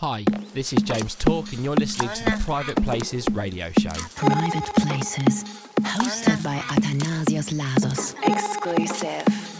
Hi, this is James Talk, and you're listening to the Private Places radio show. Private Places, hosted by Athanasios Lasos. Exclusive.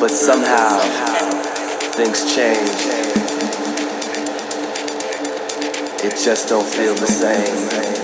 But somehow, things change. It just don't feel the same.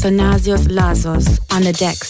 Athanasios Lasos on the decks.